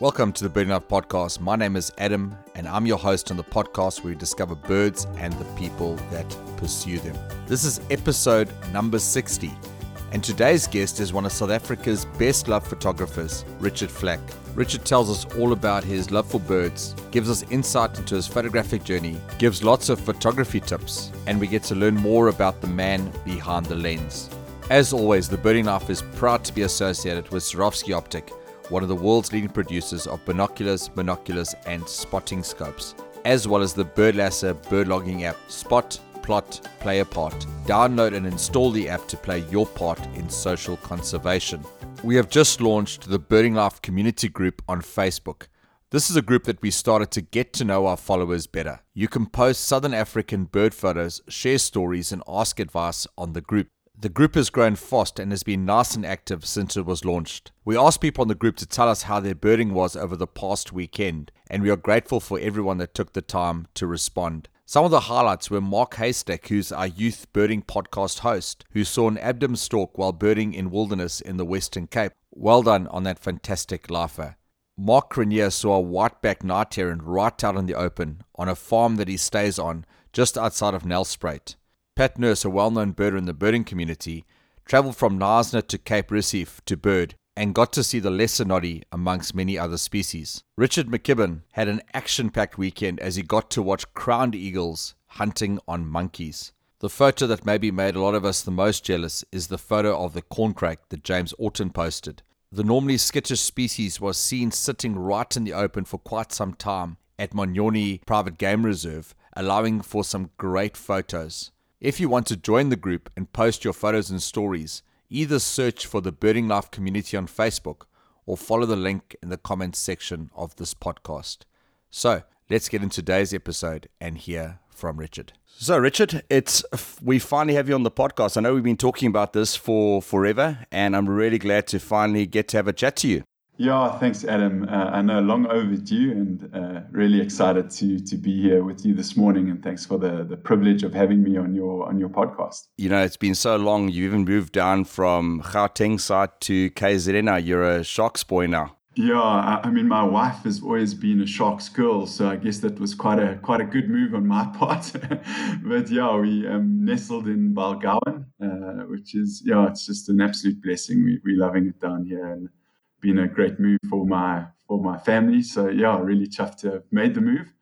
Welcome to the Birding Life Podcast. My name is Adam, and I'm your host on the podcast where we discover birds and the people that pursue them. This is episode number 60, and today's guest is one of South Africa's best loved photographers, Richard Flack. Richard tells us all about his love for birds, gives us insight into his photographic journey, gives lots of photography tips, and we get to learn more about the man behind the lens. As always, the Birding Life is proud to be associated with Swarovski Optik one of the world's leading producers of binoculars, monoculars, and spotting scopes, as well as the Birdlasser birdlogging app Spot, Plot, Play a Part. Download and install the app to play your part in social conservation. We have just launched the Birding Life community group on Facebook. This is a group that we started to get to know our followers better. You can post Southern African bird photos, share stories, and ask advice on the group. The group has grown fast and has been nice and active since it was launched. We asked people in the group to tell us how their birding was over the past weekend, and we are grateful for everyone that took the time to respond. Some of the highlights were Mark Haystack, who's our youth birding podcast host, who saw an Abdim stork while birding in wilderness in the Western Cape. Well done on that fantastic lifer. Mark Crenier saw a whiteback night heron right out in the open on a farm that he stays on just outside of Nelspruit. Pat Nurse, a well known birder in the birding community, travelled from Knysna to Cape Recife to bird and got to see the lesser noddy amongst many other species. Richard McKibben had an action packed weekend as he got to watch crowned eagles hunting on monkeys. The photo that maybe made a lot of us the most jealous is the photo of the corncrake that James Orton posted. The normally skittish species was seen sitting right in the open for quite some time at Manyoni Private Game Reserve, allowing for some great photos. If you want to join the group and post your photos and stories, either search for the Birding Life community on Facebook or follow the link in the comments section of this podcast. So, let's get into today's episode and hear from Richard. So, Richard, it's we finally have you on the podcast. I know we've been talking about this for forever, and I'm really glad to finally get to have a chat to you. Yeah, thanks, Adam. Uh, I know long overdue and uh, really excited to to be here with you this morning. And thanks for the the privilege of having me on your on your podcast. You know, it's been so long. You even moved down from Gauteng side to KZN now. You're a Sharks boy now. Yeah, I, I, mean, my wife has always been a Sharks girl, so I guess that was quite a quite a good move on my part. but yeah, we um, nestled in Balgowan, uh, which is yeah, it's just an absolute blessing. We, we're loving it down here, and been a great move for my for my family. So yeah, really chuffed to have made the move.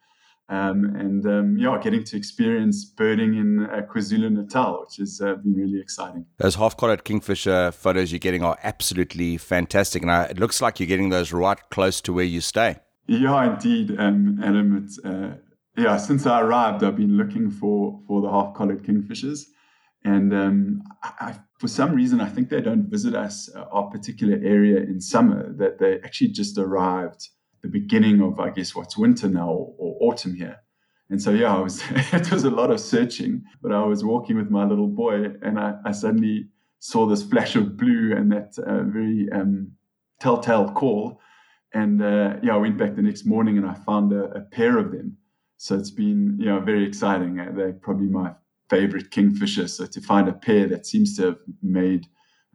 Um, and um, yeah, getting to experience birding in uh, KwaZulu Natal, which has uh, been really exciting. Those half-collared kingfisher photos you're getting are absolutely fantastic, and I, it looks like you're getting those right close to where you stay. Yeah, indeed, um, Adam. It's uh, yeah. Since I arrived, I've been looking for for the half-collared kingfishers, and um, I, for some reason, I think they don't visit us, uh, our particular area in summer, that they actually just arrived the beginning of, I guess, what's winter now or, or autumn here. And so, yeah, I was, it was a lot of searching, but I was walking with my little boy and I, I suddenly saw this flash of blue and that uh, very um, telltale call. And uh, yeah, I went back the next morning and I found a, a pair of them. So it's been, you know, very exciting. Uh, they're probably my favorite kingfisher. So to find a pair that seems to have made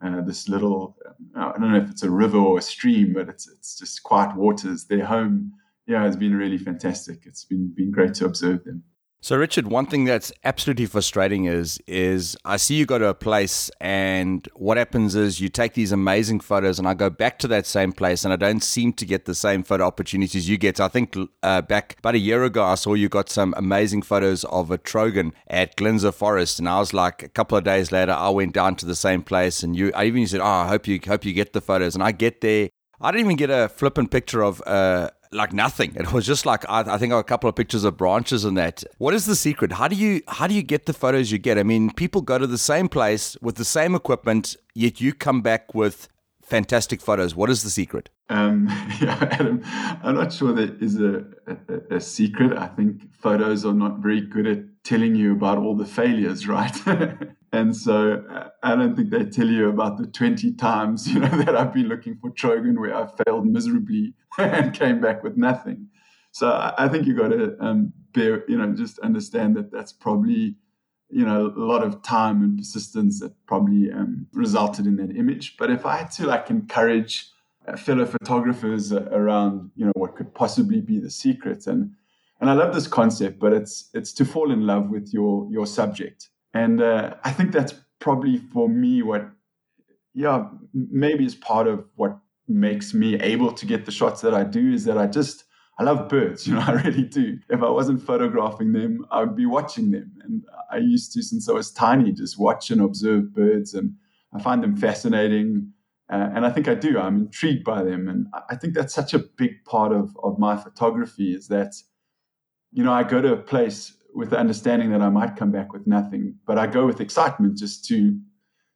uh, this little, uh, I don't know if it's a river or a stream, but it's it's just quiet waters. Their home, yeah, has been really fantastic. It's been been great to observe them. So, Richard, one thing that's absolutely frustrating is is I see you go to a place, and what happens is you take these amazing photos, and I go back to that same place, and I don't seem to get the same photo opportunities you get. I think uh, back about a year ago, I saw you got some amazing photos of a trogon at Dlinza Forest, and I was like, a couple of days later, I went down to the same place, and you, I even said, "Oh, I hope you hope you get the photos," and I get there. I didn't even get a flippant picture of uh, like nothing. It was just like I, I think a couple of pictures of branches and that. What is the secret? How do you how do you get the photos you get? I mean, people go to the same place with the same equipment, yet you come back with fantastic photos. What is the secret? Um, yeah, Adam, I'm not sure there is a, a, a, secret. I think photos are not very good at telling you about all the failures, right? and so uh, I don't think they tell you about the 20 times, you know, that I've been looking for Trogon where I failed miserably and came back with nothing. So I, I think you've got to um, bear, you know, just understand that that's probably, you know, a lot of time and persistence that probably um, resulted in that image. But if I had to like encourage uh, fellow photographers around you know what could possibly be the secret and and I love this concept, but it's it's to fall in love with your your subject, and uh, I think that's probably for me what yeah maybe is part of what makes me able to get the shots that I do is that I just I love birds, you know, I really do. If I wasn't photographing them, I would be watching them. And I used to, since I was tiny, just watch and observe birds, and I find them fascinating. Uh, and I think I do. I'm intrigued by them, and I think that's such a big part of of my photography is that, you know, I go to a place with the understanding that I might come back with nothing, but I go with excitement just to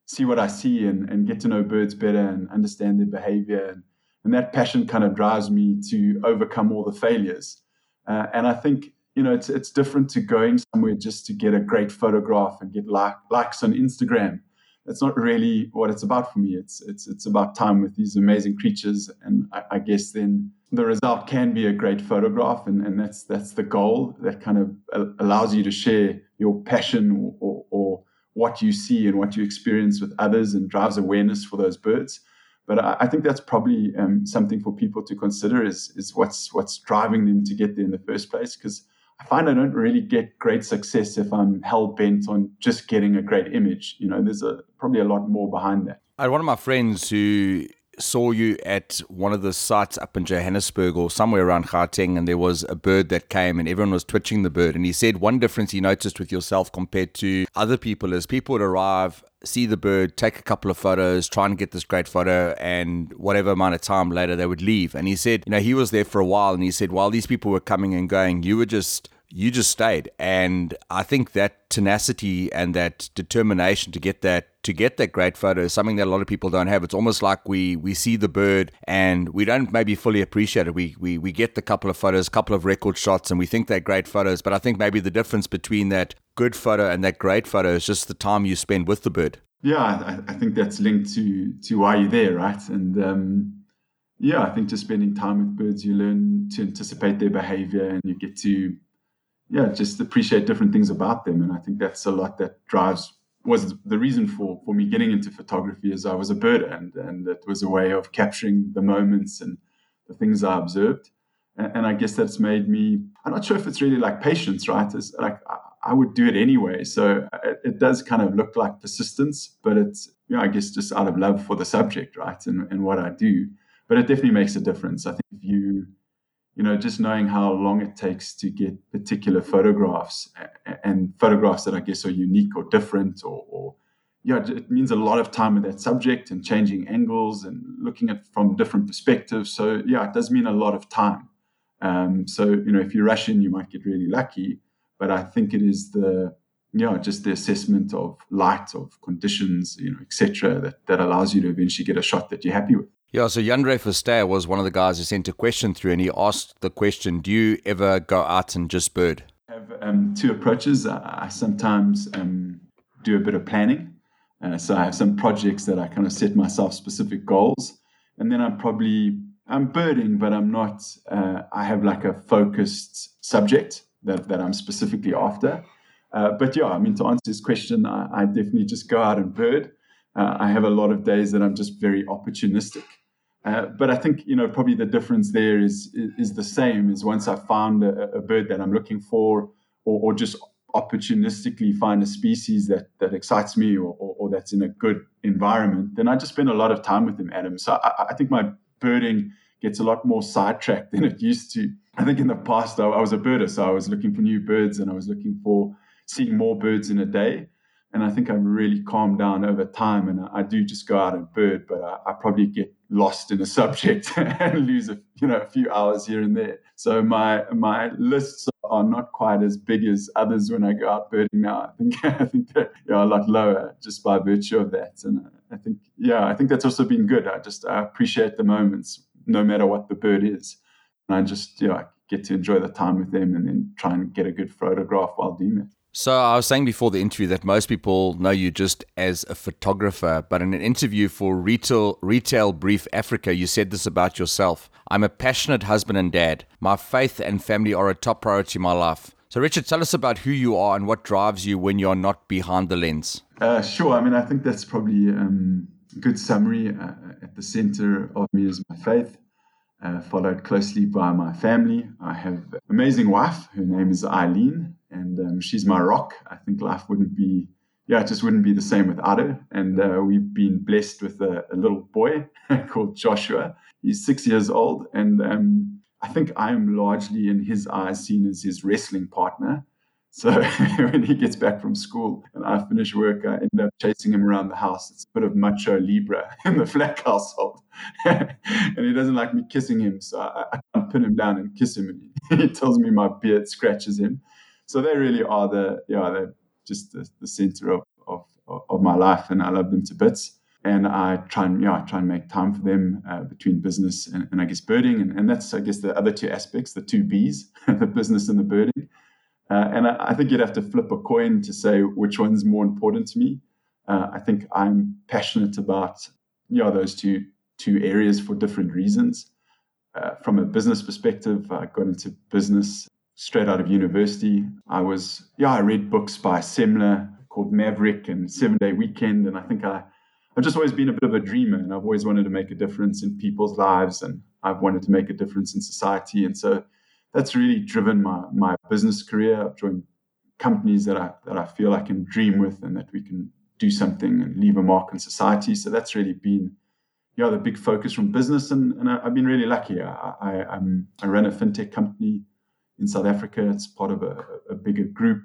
see what I see and, and get to know birds better and understand their behavior. And, and that passion kind of drives me to overcome all the failures. Uh, and I think, you know, it's, it's different to going somewhere just to get a great photograph and get like, likes on Instagram. That's not really what it's about for me. It's, it's, it's about time with these amazing creatures. And I, I guess then the result can be a great photograph. And, and that's, that's the goal that kind of allows you to share your passion or, or, or what you see and what you experience with others and drives awareness for those birds. But I, I think that's probably um, something for people to consider is, is what's what's driving them to get there in the first place. Because I find I don't really get great success if I'm hell bent on just getting a great image. You know, there's a probably a lot more behind that. I had one of my friends who saw you at one of the sites up in Johannesburg or somewhere around Gauteng, and there was a bird that came, and everyone was twitching the bird. And he said one difference he noticed with yourself compared to other people is people would arrive, see the bird, take a couple of photos, try and get this great photo, and whatever amount of time later they would leave. And he said, you know, he was there for a while, and he said while these people were coming and going, you were just you just stayed. And i think that tenacity and that determination to get that to get that great photo is something that a lot of people don't have. It's almost like we we see the bird and we don't maybe fully appreciate it. We we, we get the couple of photos couple of record shots and we think they're great photos. But i think maybe the difference between that good photo and that great photo is just the time you spend with the bird. Yeah i, I think that's linked to to why you're there right? And um yeah, I think just spending time with birds, you learn to anticipate their behavior and you get to yeah, just appreciate different things about them. And I think that's a lot that drives was the reason for for me getting into photography is I was a birder and and it was a way of capturing the moments and the things I observed. And, and I guess that's made me I'm not sure if it's really like patience, right? It's like I, would do it anyway. So uh, it, it, does kind of look like persistence, but it's you know, I guess just out of love for the subject, right? And and what I do. But it definitely makes a difference. I think if you you know, just knowing how long it takes to get particular photographs and photographs that I guess are unique or different or, or yeah, it means a lot of time with that subject and changing angles and looking at from different perspectives. So yeah, it does mean a lot of time. Um, so you know, if you rush in, you might get really lucky. But I think it is the yeah, just the assessment of light, of conditions, you know, etc., that that allows you to eventually get a shot that you're happy with. Yeah, so Yandre Verster was one of the guys who sent a question through, and he asked the question Do you ever go out and just bird? I have um, two approaches. I, sometimes um, do a bit of planning. Uh, so I have some projects that I kind of set myself specific goals, and then I'm probably I'm birding, but I'm not. Uh, I have like a focused subject that that I'm specifically after. Uh, but yeah, I mean to answer this question, I, I definitely just go out and bird. Uh, I have a lot of days that I'm just very opportunistic. Uh, but I think you know probably the difference there is is, the same. Is once I found a, a bird that I'm looking for, or, or, just opportunistically find a species that that excites me, or, or, or, that's in a good environment, then I just spend a lot of time with them, Adam. So I, I think my birding gets a lot more sidetracked than it used to. I think in the past I, I was a birder, so I was looking for new birds and I was looking for seeing more birds in a day and I think I've really calmed down over time. And I, I do just go out and bird, but I, I, probably get lost in a subject and lose a you know a few hours here and there. So my my lists are not quite as big as others when I go out birding now. I think I think they're yeah, a lot lower just by virtue of that. And I think yeah, I think that's also been good. I just I appreciate the moments, no matter what the bird is, and I just yeah get to enjoy the time with them and then try and get a good photograph while doing it. So I was saying before the interview that most people know you just as a photographer, but in an interview for Retail Retail Brief Africa, you said this about yourself. I'm a passionate husband and dad. My faith and family are a top priority in my life. So Richard, tell us about who you are and what drives you when you're not behind the lens. Uh, sure. I mean, I think that's probably um, good summary. Uh, at the center of me is my faith, uh, followed closely by my family. I have an amazing wife. Her name is Eileen, and um, she's my rock. I think life wouldn't be, yeah, it just wouldn't be the same without her. And uh, we've been blessed with a, a little boy called Joshua. He's six years old, and um, I think I am largely, in his eyes, seen as his wrestling partner. So when he gets back from school and I finish work, I end up chasing him around the house. It's a bit of Nacho Libre in the Flack household. and he doesn't like me kissing him. So I, I can't pin him down and kiss him. And he tells me my beard scratches him. So they really are the, yeah, they're just the, the center of, of, of my life. And I love them to bits. And I try and, yeah, I try and make time for them uh, between business and, and I guess birding. And, and that's, I guess, the other two aspects, the two B's, the business and the birding uh, and I, I, think you'd have to flip a coin to say which one's more important to me. Uh, I think I'm passionate about yeah those two two areas for different reasons. Uh, from a business perspective, I got into business straight out of university. I was yeah I read books by Semler called Maverick and Seven Day Weekend, and I think I I've just always been a bit of a dreamer, and I've always wanted to make a difference in people's lives, and I've wanted to make a difference in society, and so that's really driven my my business career. I've joined companies that I that I feel I can dream with and that we can do something and leave a mark in society. So that's really been yeah the big focus from business, and, and I, have been really lucky. I, I I'm, I run a fintech company in South Africa. It's part of a, a bigger group,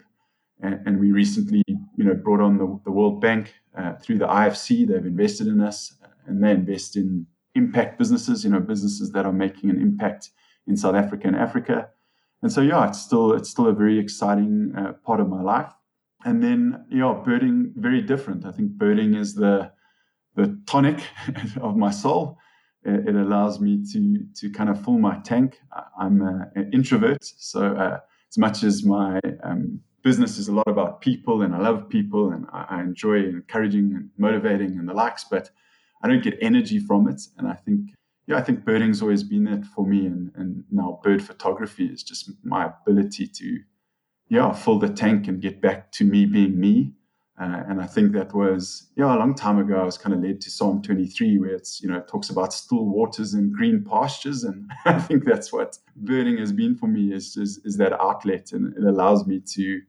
and, and, we recently you know brought on the, the World Bank uh, through the IFC. They've invested in us, and they invest in impact businesses. You know businesses that are making an impact in South Africa and Africa. And so, yeah, it's still it's still a very exciting uh, part of my life. And then, yeah, birding very different. I think birding is the the tonic of my soul. It, allows me to to kind of fill my tank. I'm a, an introvert, so uh, as much as my um, business is a lot about people, and I love people, and I, I enjoy encouraging and motivating and the likes, but I don't get energy from it. And I think yeah, I think birding's always been that for me, and and now bird photography is just my ability to, yeah, fill the tank and get back to me being me. Uh, and I think that was yeah a long time ago. I was kind of led to Psalm 23, where it's you know it talks about still waters and green pastures, and I think that's what birding has been for me is is, is that outlet, and it allows me to,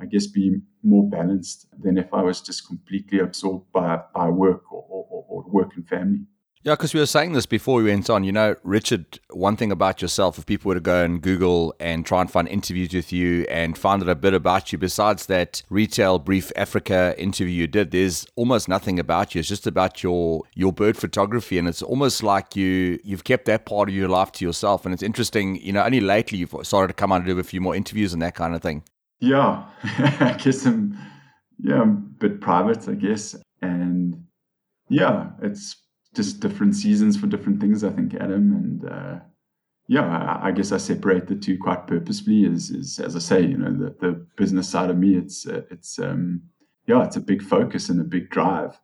I guess, be more balanced than if I was just completely absorbed by by work or, or, or work and family. Yeah, because we were saying this before we went on. You know, Richard, one thing about yourself, if people were to go and Google and try and find interviews with you and find out a bit about you, besides that retail brief Africa interview you did, there's almost nothing about you. It's just about your your bird photography, and it's almost like you you've kept that part of your life to yourself. And it's interesting, you know, only lately you've started to come out and do a few more interviews and that kind of thing. Yeah, I guess I'm yeah I'm a bit private, I guess, and yeah, it's just different seasons for different things. I think Adam and uh, yeah, I, I, guess I separate the two quite purposefully. Is, is as I say, you know, the, the business side of me, it's uh, it's um, yeah, it's a big focus and a big drive.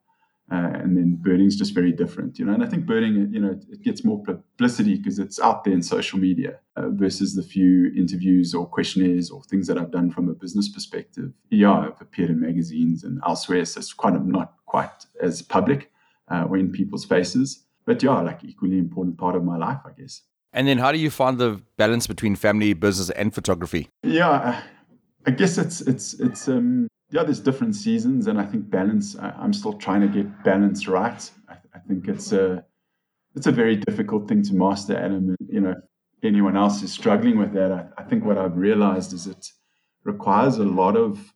Uh, and then birding's just very different, you know. And I think birding, you know, it gets more publicity because it's out there in social media uh, versus the few interviews or questionnaires or things that I've done from a business perspective. Yeah, I've appeared in magazines and elsewhere, so it's quite not quite as public uh, or in people's faces. But yeah, like equally important part of my life, I guess. And then, how do you find the balance between family, business, and photography? Yeah, I guess it's it's it's um yeah. There's different seasons, and I think balance. I, am still trying to get balance right. I, I, think it's a it's a very difficult thing to master, Adam. You know, anyone else is struggling with that. I, I think what I've realized is it requires a lot of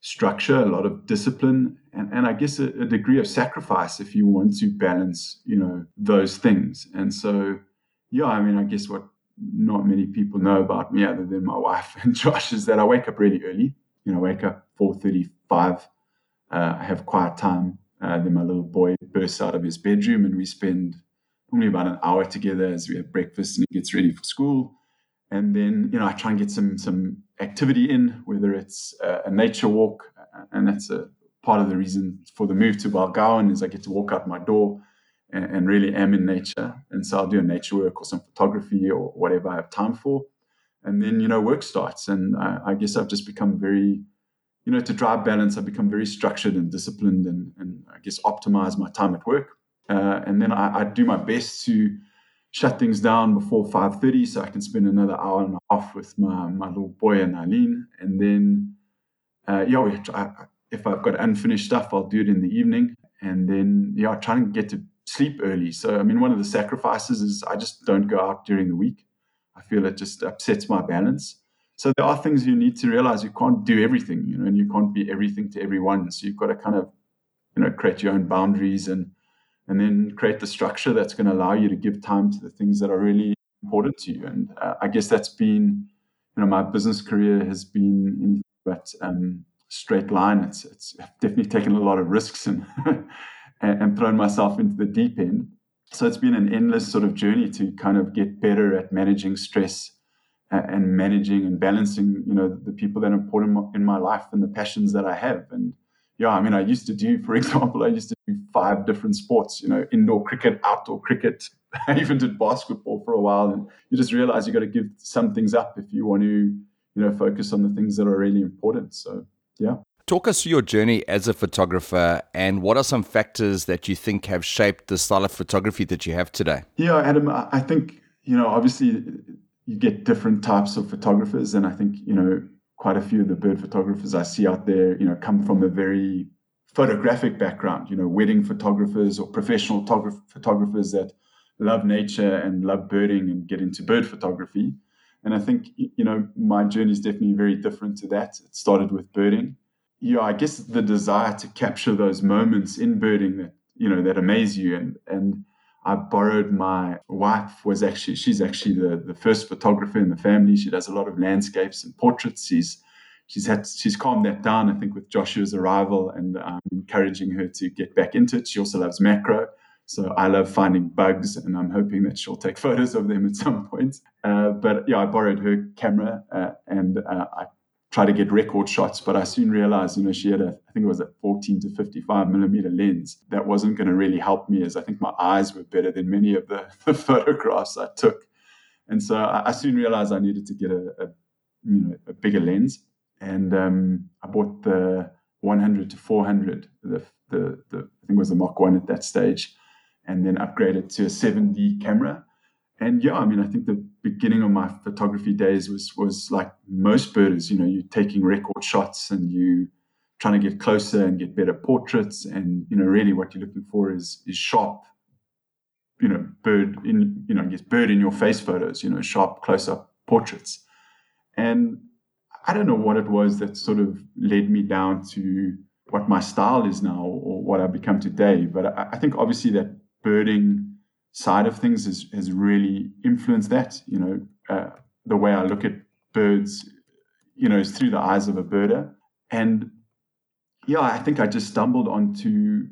structure, a lot of discipline, and, and I guess a, a, degree of sacrifice if you want to balance, you know, those things. And so, yeah, I mean, I guess what not many people know about me other than my wife and Josh is that I wake up really early. You know, wake up 4.35. Uh, I have quiet time. Uh, then my little boy bursts out of his bedroom and we spend normally about an hour together as we have breakfast and he gets ready for school. And then, you know, I try and get some some activity in, whether it's a, a nature walk, and that's a part of the reason for the move to Balgowan is I get to walk out my door and, and, really am in nature. And so I'll do a nature work or some photography or whatever I have time for. And then, you know, work starts. And I, I guess I've just become very, you know, to drive balance, I've become very structured and disciplined and, and I guess optimize my time at work. Uh, and then I, I, do my best to shut things down before 5.30 so I can spend another hour and a half with my, my little boy and Eileen. And then, uh, yeah, I, if I've got unfinished stuff, I'll do it in the evening. And then, yeah, I try and get to sleep early. So, I mean, one of the sacrifices is I just don't go out during the week. I feel it just upsets my balance. So there are things you need to realize you can't do everything, you know, and you can't be everything to everyone. So you've got to kind of, you know, create your own boundaries and and then create the structure that's going to allow you to give time to the things that are really important to you. And uh, I guess that's been, you know, my business career has been but um, straight line. It's it's definitely taken a lot of risks and and thrown myself into the deep end. So it's been an endless sort of journey to kind of get better at managing stress and managing and balancing, you know, the people that are important in my life and the passions that I have. And yeah, I mean, I used to do, for example, I used to do five different sports, you know, indoor cricket, outdoor cricket. I even did basketball for a while. And you just realize you got to give some things up if you want to, you know, focus on the things that are really important. So, yeah. Talk us through your journey as a photographer and what are some factors that you think have shaped the style of photography that you have today? Yeah, Adam, I think, you know, obviously you get different types of photographers, and I think you know quite a few of the bird photographers I see out there, you know, come from a very photographic background. You know, wedding photographers or professional photographers that love nature and love birding and get into bird photography. And I think you know my journey is definitely very different to that. It started with birding. Yeah, I guess the desire to capture those moments in birding that you know that amaze you and and I borrowed my wife was actually she's actually the, the first photographer in the family. She does a lot of landscapes and portraits. She's she's had she's calmed that down, I think, with Joshua's arrival and um, encouraging her to get back into it. She also loves macro. So I love finding bugs, and I'm hoping that she'll take photos of them at some point. Uh, but yeah, I borrowed her camera, uh, and uh, I try to get record shots, but I soon realized, you know, she had a, I think it was a 14 to 55 millimeter lens that wasn't going to really help me as I think my eyes were better than many of the, the photographs I took. And so I, I, soon realized I needed to get a, a you know, a bigger lens. And um, I bought the 100 to 400, the, the, the, I think it was the Mark 1 at that stage, and then upgraded to a 7D camera and yeah, I mean, I think the beginning of my photography days was was like most birders. You know, you're taking record shots and you trying to get closer and get better portraits. And you know, really, what you're looking for is is sharp, you know, bird in you know, I guess bird in your face photos. You know, sharp close up portraits. And I don't know what it was that sort of led me down to what my style is now or what I've become today. But I, I think obviously that birding side of things has, has really influenced that. You know, uh, the way I look at birds, you know, is through the eyes of a birder. And yeah, I think I just stumbled onto,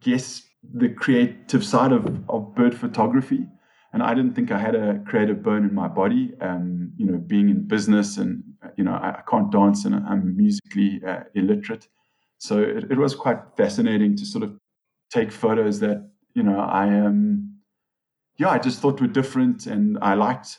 guess, the creative side of, of bird photography. And I didn't think I had a creative bone in my body. Um, you know, being in business and, you know, I, I can't dance and I'm musically uh, illiterate. So it, it was quite fascinating to sort of take photos that, you know, I am. Um, yeah, I just thought were different and I liked.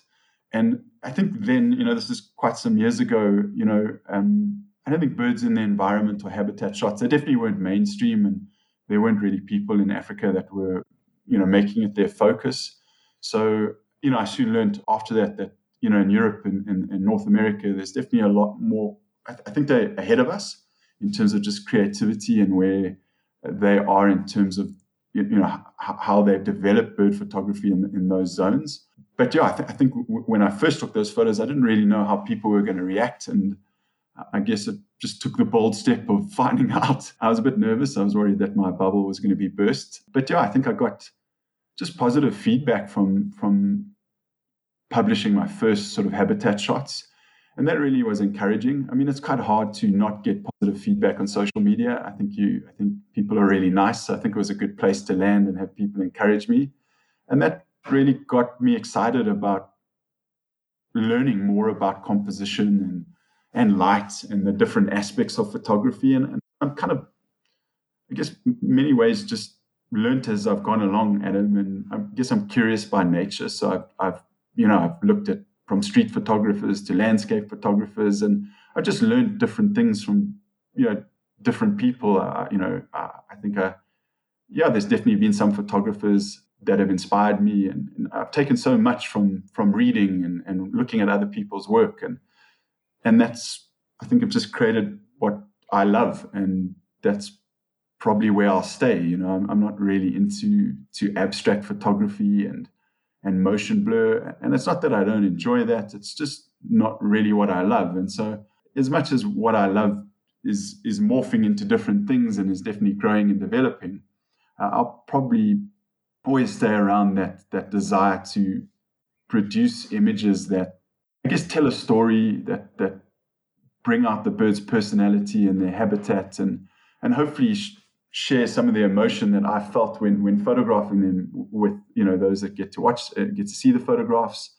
And I think then, you know, this is quite some years ago, you know, um, I don't think birds in the environment or habitat shots, they definitely weren't mainstream and there weren't really people in Africa that were, you know, making it their focus. So, you know, I soon learned after that that, you know, in Europe and in, North America, there's definitely a lot more, I, th- I think they're ahead of us in terms of just creativity and where they are in terms of you, know how they've developed bird photography in, in those zones. But yeah, I, th- I think w- when I first took those photos, I didn't really know how people were going to react, and I guess it just took the bold step of finding out. I was a bit nervous. I was worried that my bubble was going to be burst. But yeah, I think I got just positive feedback from from publishing my first sort of habitat shots and that really was encouraging. I mean, it's quite hard to not get positive feedback on social media. I think you, I think people are really nice. I think it was a good place to land and have people encourage me, and that really got me excited about learning more about composition and and light and the different aspects of photography. And, and I'm kind of, I guess, many ways just learned as I've gone along, Adam. And I guess I'm curious by nature, so I've, I've you know, I've looked at from street photographers to landscape photographers. And I just learned different things from you know different people. Uh, you know, uh, I think, uh, yeah, there's definitely been some photographers that have inspired me, and, and I've taken so much from from reading and, and looking at other people's work, and and that's I think I've just created what I love, and that's probably where I'll stay. You know, I'm, I'm not really into to abstract photography and and motion blur, and it's not that I don't enjoy that. It's just not really what I love, and so as much as what I love is is morphing into different things and is definitely growing and developing, uh, I'll probably always stay around that that desire to produce images that I guess tell a story that that bring out the bird's personality and their habitat and and hopefully share some of the emotion that I felt when when photographing them with you know those that get to watch uh, get to see the photographs.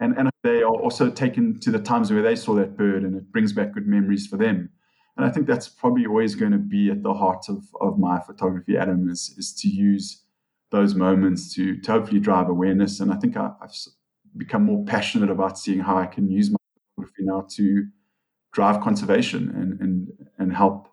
And and they are also taken to the times where they saw that bird and it brings back good memories for them. And I think that's probably always going to be at the heart of of my photography Adam is is to use those moments to, to hopefully drive awareness. And I think I, I've become more passionate about seeing how I can use my photography now to drive conservation and and and help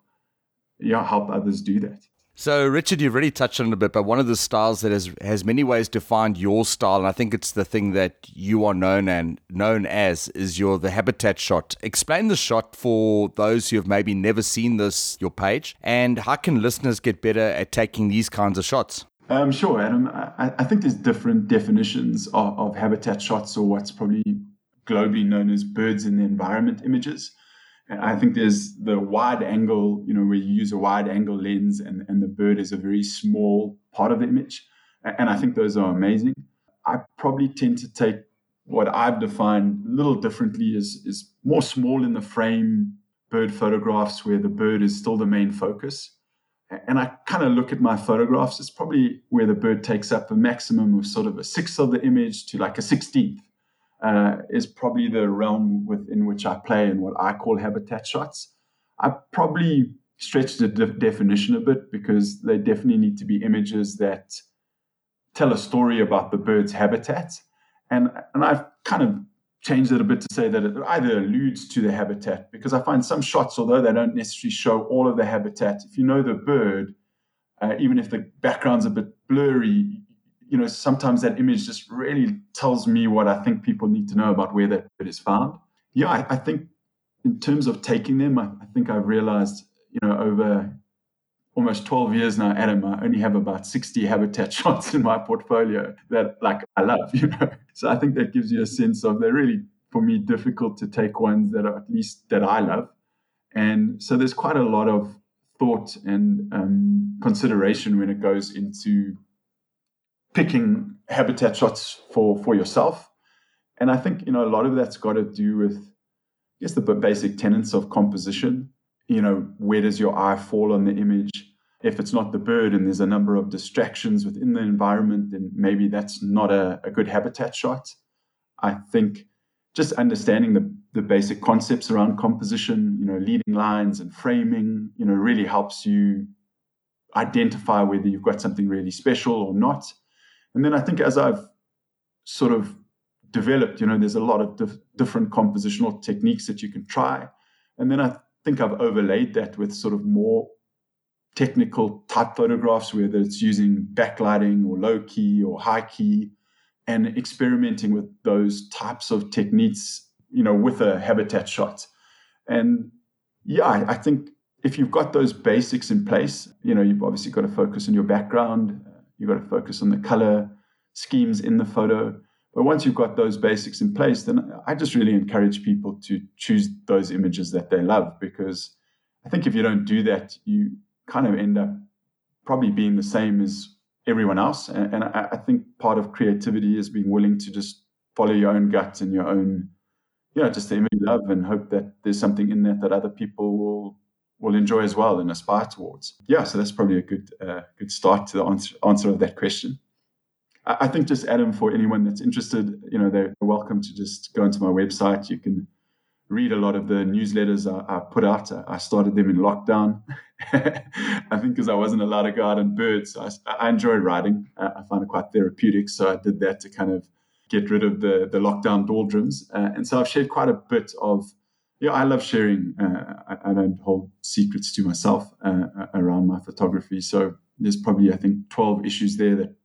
yeah help others do that so, Richard, you've already touched on it a bit, but one of the styles that has has many ways to find your style, and I think it's the thing that you are known and known as is your the habitat shot. Explain the shot for those who have maybe never seen this your page, and how can listeners get better at taking these kinds of shots? Um, sure, Adam. I, I think there's different definitions of, of habitat shots, or what's probably globally known as birds in the environment images. I think there's the wide angle, you know, where you use a wide angle lens and, and the bird is a very small part of the image. And I think those are amazing. I probably tend to take what I've defined a little differently is, is more small in the frame bird photographs where the bird is still the main focus. And I kind of look at my photographs, it's probably where the bird takes up a maximum of sort of a sixth of the image to like a sixteenth uh, is probably the realm within which I play and what I call habitat shots. I probably stretch the de- definition a bit because they definitely need to be images that tell a story about the bird's habitat. And, and I've kind of changed it a bit to say that it either alludes to the habitat because I find some shots, although they don't necessarily show all of the habitat, if you know the bird, uh, even if the background's a bit blurry, you know, sometimes that image just really tells me what I think people need to know about where that bird is found. Yeah, I, I think in terms of taking them, I, I, think I've realized, you know, over almost 12 years now, Adam, I only have about 60 habitat shots in my portfolio that like I love, you know. So I think that gives you a sense of they're really, for me, difficult to take ones that are at least that I love. And so there's quite a lot of thought and um, consideration when it goes into picking habitat shots for for yourself. And I think you know a lot of that's got to do with, guess, the basic tenets of composition. You know, where does your eye fall on the image? If it's not the bird and there's a number of distractions within the environment, then maybe that's not a, a good habitat shot. I think just understanding the, the basic concepts around composition, you know, leading lines and framing, you know, really helps you identify whether you've got something really special or not. And then I think as I've sort of developed, you know, there's a lot of dif- different compositional techniques that you can try. And then I think I've overlaid that with sort of more technical type photographs, whether it's using backlighting or low key or high key, and experimenting with those types of techniques, you know, with a habitat shot. And yeah, I, I think if you've got those basics in place, you know, you've obviously got to focus on your background, You've got to focus on the color schemes in the photo. But once you've got those basics in place, then I just really encourage people to choose those images that they love because I think if you don't do that, you kind of end up probably being the same as everyone else. And, and I, I, think part of creativity is being willing to just follow your own gut and your own, you know, just the image you love and hope that there's something in that that other people will will enjoy as well and aspire towards. Yeah, so that's probably a good uh, good start to the answer, answer of that question. I, I, think just Adam, for anyone that's interested, you know, they're welcome to just go into my website. You can read a lot of the newsletters I, I put out. I, started them in lockdown. I think because I wasn't allowed to go out and bird, so I, I enjoy writing. I find it quite therapeutic, so I did that to kind of get rid of the the lockdown doldrums. Uh, and so I've shared quite a bit of yeah, I love sharing. Uh, I, I, don't hold secrets to myself uh, around my photography. So there's probably, I think, 12 issues there that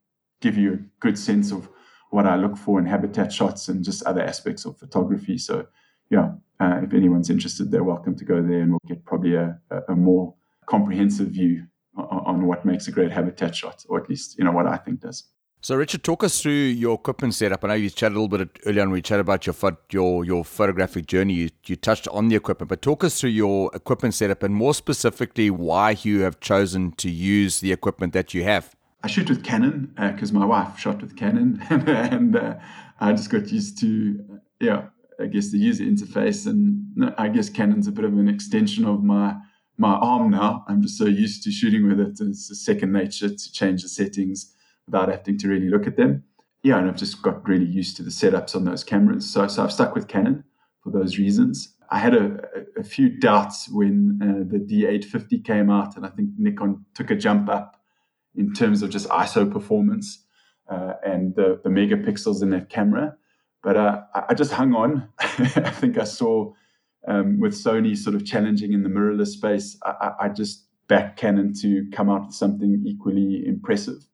give you a good sense of what I look for in habitat shots and just other aspects of photography. So, yeah, uh, if anyone's interested, they're welcome to go there and we'll get probably a, a more comprehensive view on, on what makes a great habitat shot, or at least, you know, what I think does. So, Richard, talk us through your equipment setup. I know you chatted a little bit earlier on. We chatted about your your your photographic journey. You, you touched on the equipment, but talk us through your equipment setup and more specifically why you have chosen to use the equipment that you have. I shoot with Canon because uh, my wife shot with Canon, and uh, I just got used to uh, yeah, I guess the user interface, and I guess Canon's a bit of an extension of my my arm now. I'm just so used to shooting with it. It's a second nature to change the settings without having to really look at them. Yeah, and I've just got really used to the setups on those cameras. So, so I've stuck with Canon for those reasons. I had a, a, few doubts when uh, the D850 came out, and I think Nikon took a jump up in terms of just ISO performance uh, and the, the, megapixels in that camera. But uh, I just hung on. I think I saw um, with Sony sort of challenging in the mirrorless space, I, I just backed Canon to come out with something equally impressive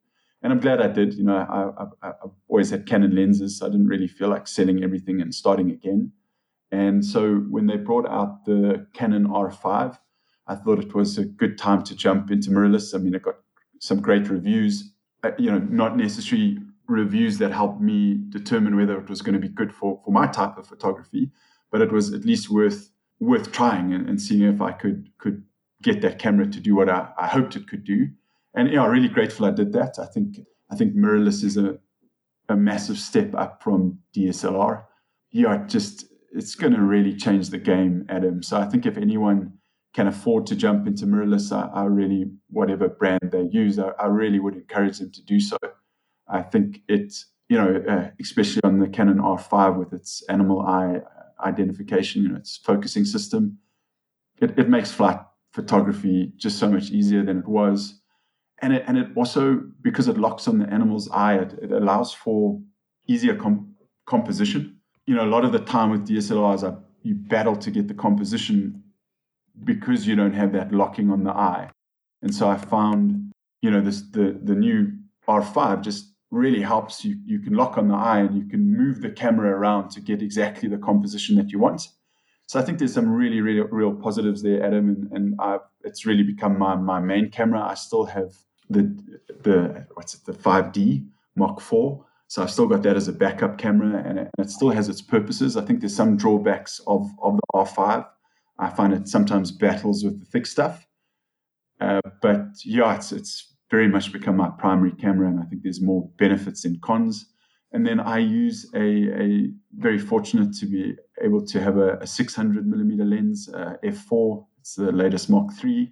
and I'm glad I did. You know, I, have always had Canon lenses, so I didn't really feel like selling everything and starting again. And so when they brought out the Canon R5, I thought it was a good time to jump into mirrorless. I mean, it got some great reviews. Uh, you know, not necessarily reviews that helped me determine whether it was going to be good for for my type of photography, but it was at least worth worth trying and, and seeing if I could could get that camera to do what I, I hoped it could do and yeah, I'm really grateful I did that. I think I think mirrorless is a a massive step up from DSLR. Yeah, just it's going to really change the game, Adam. So I think if anyone can afford to jump into mirrorless, I, I really whatever brand they use, I, I, really would encourage them to do so. I think it, you know, uh, especially on the Canon R5 with its animal eye identification, you know, its focusing system, it, it makes flight photography just so much easier than it was and it, and it also because it locks on the animal's eye it, it allows for easier com- composition. You know a lot of the time with dslrs I, uh, you battle to get the composition because you don't have that locking on the eye. And so i found you know this the the new r5 just really helps you you can lock on the eye and you can move the camera around to get exactly the composition that you want. So I think there's some really, really real positives there, Adam, and, and I've, it's really become my, my main camera. I still have the the what's it the 5D Mark IV. So I've still got that as a backup camera, and it, and it, still has its purposes. I think there's some drawbacks of of the R5. I find it sometimes battles with the thick stuff, uh, but yeah, it's it's very much become my primary camera, and I think there's more benefits than cons. And then I use a, a very fortunate to be able to have a, a 600 millimeter lens, uh, f4. It's the latest Mark III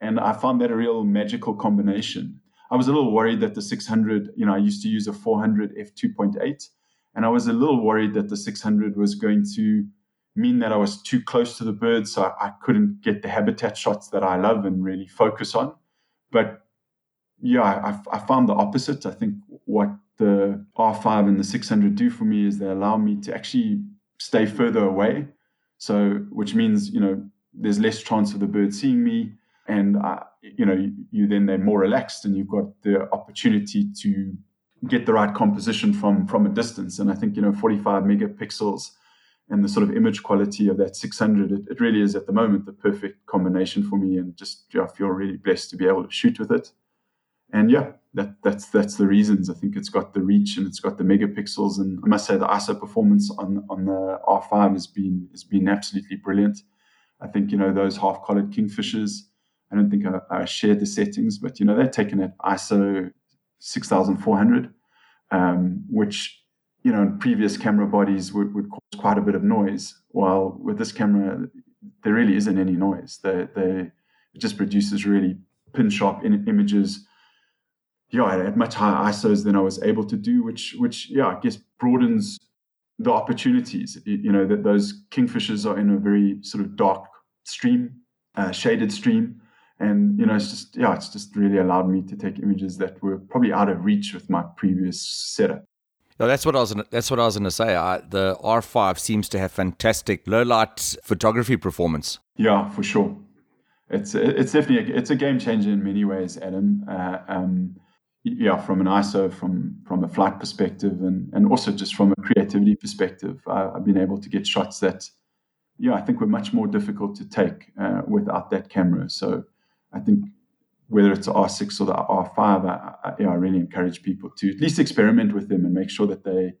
and I found that a real magical combination. I was a little worried that the 600, you know, I used to use a 400 f2.8, and I was a little worried that the 600 was going to mean that I was too close to the birds, so I, I couldn't get the habitat shots that I love and really focus on. But yeah, I, I found the opposite. I think what the R5 and the 600 do for me is they allow me to actually stay further away. So, which means, you know, there's less chance of the bird seeing me and uh, you know you, you then they're more relaxed and you've got the opportunity to get the right composition from from a distance. And i think you know 45 megapixels and the sort of image quality of that 600 it, it really is at the moment the perfect combination for me and just yeah, i feel really blessed to be able to shoot with it. And yeah that that's that's the reasons. I think it's got the reach and it's got the megapixels. And i must say the iso performance on on the r5 has been has been absolutely brilliant. I think you know those half collared kingfishers I don't think I, I, shared the settings, but you know they're taken at ISO 6400, um, which you know in previous camera bodies would, would cause quite a bit of noise. While with this camera, there really isn't any noise. They, they it just produces really pin sharp in, images. Yeah, at much higher ISOs than I was able to do, which which yeah, I guess broadens the opportunities. You know that those kingfishers are in a very sort of dark stream, uh, shaded stream and you know it's just yeah it's just really allowed me to take images that were probably out of reach with my previous setup Yeah, that's what I was. That's what I was going to say. I, the R5 seems to have fantastic low light photography performance. Yeah, for sure. It's it's definitely a, it's a game changer in many ways, Adam. Uh, um, yeah, from an ISO, from from a flight perspective, and and also just from a creativity perspective, I, have been able to get shots that, yeah, I think were much more difficult to take uh, without that camera. So, I think whether it's R6 or the R5, I, I, I really encourage people to at least experiment with them and make sure that they,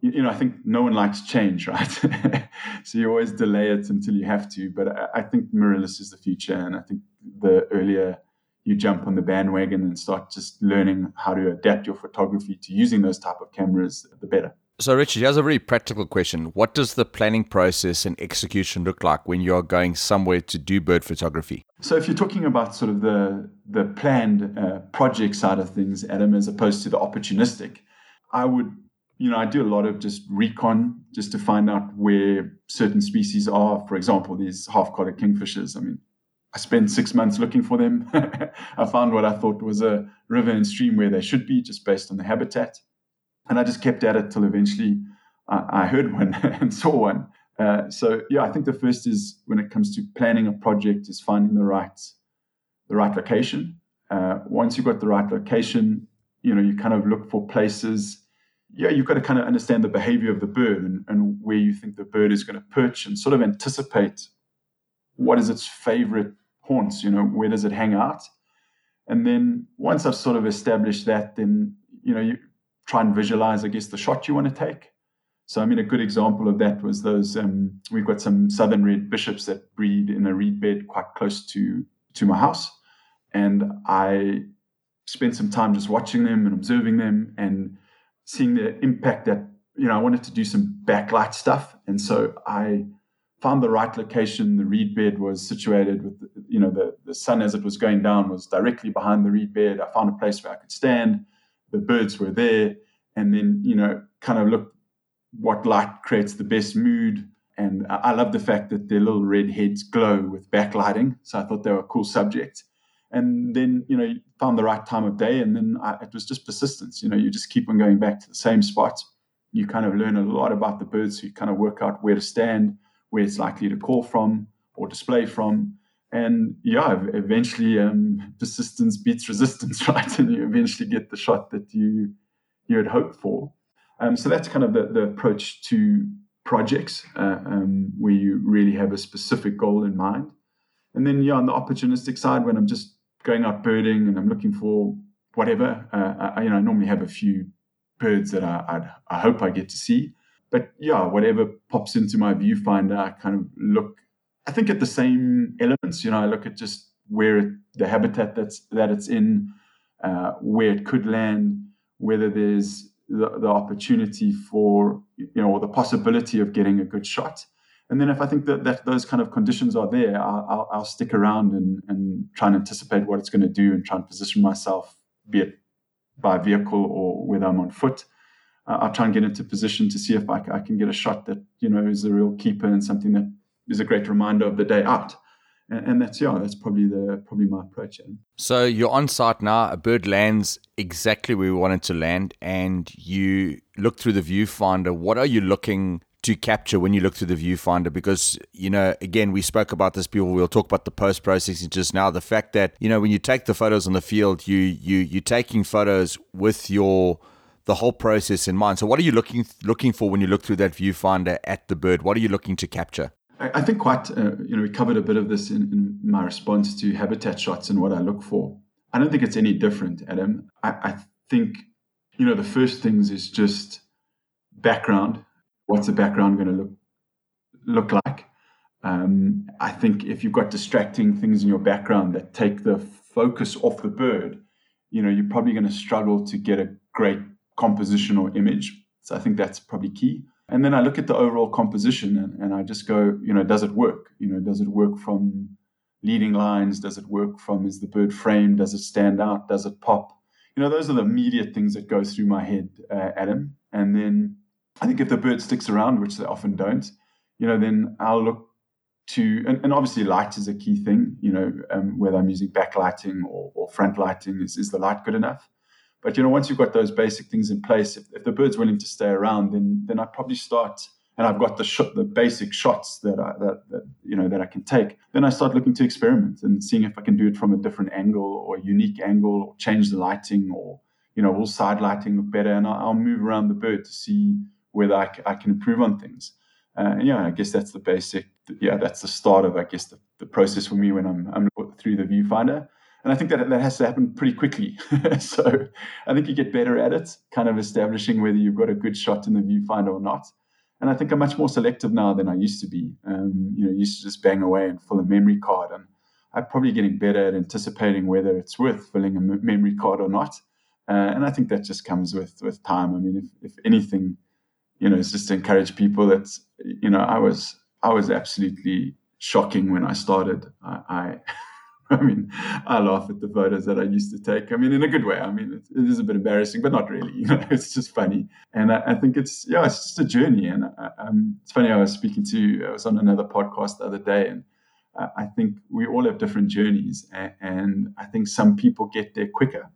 you, know, I think no one likes change, right? so you always delay it until you have to. But I, I think mirrorless is the future, and I think the earlier you jump on the bandwagon and start just learning how to adapt your photography to using those type of cameras, the better. So, Richard, here's a very practical question. What does the planning process and execution look like when you're going somewhere to do bird photography? So, if you're talking about sort of the, the planned uh, project side of things, Adam, as opposed to the opportunistic, I would, you know, I do a lot of just recon just to find out where certain species are. For example, these half collared kingfishers. I mean, I spent six months looking for them. I found what I thought was a river and stream where they should be, just based on the habitat and I just kept at it till eventually I, I heard one and saw one. Uh, so yeah, I think the first is when it comes to planning a project is finding the right the right location. Uh, once you've got the right location, you know you kind of look for places. Yeah, you've got to kind of understand the behavior of the bird and, and where you think the bird is going to perch and sort of anticipate what is its favorite haunts. You know, where does it hang out? And then once I've sort of established that, then you know you try and visualize, I guess, the shot you want to take. So, I mean, a good example of that was those. Um, we've got some southern red bishops that breed in a reed bed quite close to to my house, and I spent some time just watching them and observing them and seeing the impact that you know I wanted to do some backlight stuff, and so I found the right location. The reed bed was situated with you know the the sun as it was going down was directly behind the reed bed. I found a place where I could stand the birds were there, and then you know kind of look what light creates the best mood. And I love the fact that their little red heads glow with backlighting. So I thought they were a cool subject. And then you know found the right time of day, and then I, it was just persistence. You know, you just keep on going back to the same spot. You kind of learn a lot about the birds. So you kind of work out where to stand, where it's likely to call from or display from and yeah, eventually um, persistence beats resistance, right? And you eventually get the shot that you you had hoped for. Um, so that's kind of the, the approach to projects uh, um, where you really have a specific goal in mind. And then yeah, on the opportunistic side, when I'm just going out birding and I'm looking for whatever, uh, I, you know, I normally have a few birds that I, I'd, I hope I get to see. But yeah, whatever pops into my viewfinder, I kind of look I think at the same elements. You know, I look at just where it, the habitat that's that it's in, uh, where it could land, whether there's the, the opportunity for you know or the possibility of getting a good shot. And then if I think that, that those kind of conditions are there, I'll, I'll, stick around and, and try and anticipate what it's going to do and try and position myself, be it by vehicle or whether I'm on foot. Uh, I'll try and get into position to see if I, I, can get a shot that you know is a real keeper and something that is a great reminder of the day out. And, and that's yeah, that's probably the probably my approach. So you're on site now. A bird lands exactly where we wanted to land, and you look through the viewfinder. What are you looking to capture when you look through the viewfinder because you know again we spoke about this before we'll talk about the post processing just now the fact that you know when you take the photos on the field you you you're taking photos with your the whole process in mind so what are you looking looking for when you look through that viewfinder at the bird what are you looking to capture I think quite, uh, you know, we covered a bit of this in, in, my response to habitat shots and what I look for. I don't think it's any different, Adam. I, I think, you know, the first things is just background. What's the background going to look look like? Um, I think if you've got distracting things in your background that take the focus off the bird, you know, you're probably going to struggle to get a great composition or image. So I think that's probably key. And then I look at the overall composition and, and I just go, you know, does it work? You know, does it work from leading lines? Does it work from is the bird framed? Does it stand out? Does it pop? You know, those are the immediate things that go through my head, uh, Adam. And then I think if the bird sticks around, which they often don't, you know, then I'll look to, and, and obviously light is a key thing, you know, um, whether I'm using backlighting or, or front lighting, is, is the light good enough? But you know, once you've got those basic things in place, if, if the bird's willing to stay around, then then I probably start and I've got the shot, the basic shots that I that, that you know that I can take. Then I start looking to experiment and seeing if I can do it from a different angle or a unique angle, or change the lighting, or you know, will side lighting look better? And I'll, I'll move around the bird to see whether I, c- I can improve on things. Uh, and yeah, I guess that's the basic. Yeah, that's the start of I guess the, the process for me when I'm I'm through the viewfinder. And I think that that has to happen pretty quickly. so I think you get better at it, kind of establishing whether you've got a good shot in the viewfinder or not. And I think I'm much more selective now than I used to be. Um, you know, used to just bang away and fill a memory card, and I'm probably getting better at anticipating whether it's worth filling a memory card or not. Uh, and I think that just comes with with time. I mean, if, if anything, you know, it's just to encourage people that you know, I was I was absolutely shocking when I started. I, I I mean, I laugh at the photos that I used to take. I mean, in a good way. I mean, it, it is a bit embarrassing, but not really. You know, it's just funny, and I, I think it's yeah, it's just a journey. And I, um, it's funny. I was speaking to I was on another podcast the other day, and I think we all have different journeys, and, and I think some people get there quicker,